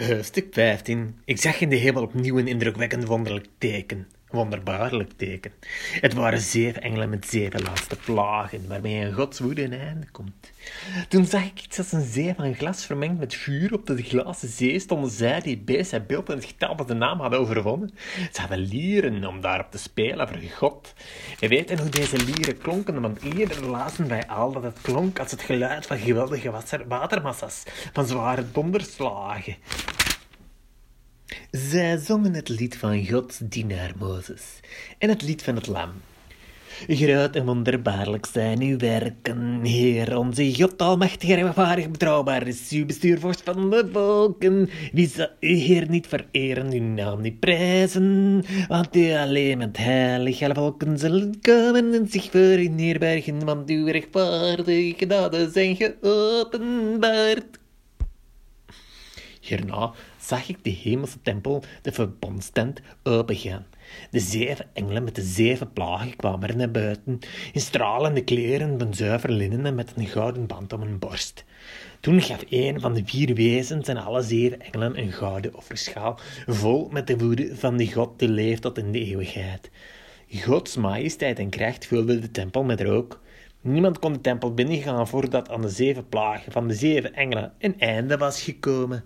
Uh, stuk 15. Ik zag in de hemel opnieuw een indrukwekkend wonderlijk teken. Wonderbaarlijk teken. Het waren zeven engelen met zeven laatste plagen, waarmee een godswoede een einde komt. Toen zag ik iets als een zee van glas vermengd met vuur. Op de glazen zee stonden zij die beest het beeld en het getal van de naam hadden overwonnen. Ze hadden lieren om daarop te spelen voor God. We weten hoe deze lieren klonken, want eerder lazen wij al dat het klonk als het geluid van geweldige watermassa's, van zware donderslagen. Zij zongen het lied van Gods dienaar Mozes en het lied van het lam. Groot en wonderbaarlijk zijn uw werken, Heer, onze God, almachtig, rechtvaardig, betrouwbaar is uw bestuurvorst van de volken. Wie zal u, Heer, niet vereren, uw naam niet prijzen, want u alleen met heilig alle volken zullen komen en zich voor u neerbergen, want uw rechtvaardige daden zijn geopenbaard. Hierna zag ik de hemelse tempel, de verbondstent, opengaan. De zeven engelen met de zeven plagen kwamen er naar buiten, in stralende kleren van zuiver linnen en met een gouden band om hun borst. Toen gaf een van de vier wezens en alle zeven engelen een gouden offerschaal, vol met de woede van die God die leeft tot in de eeuwigheid. Gods majesteit en kracht vulden de tempel met rook. Niemand kon de tempel binnengaan voordat aan de zeven plagen van de zeven engelen een einde was gekomen.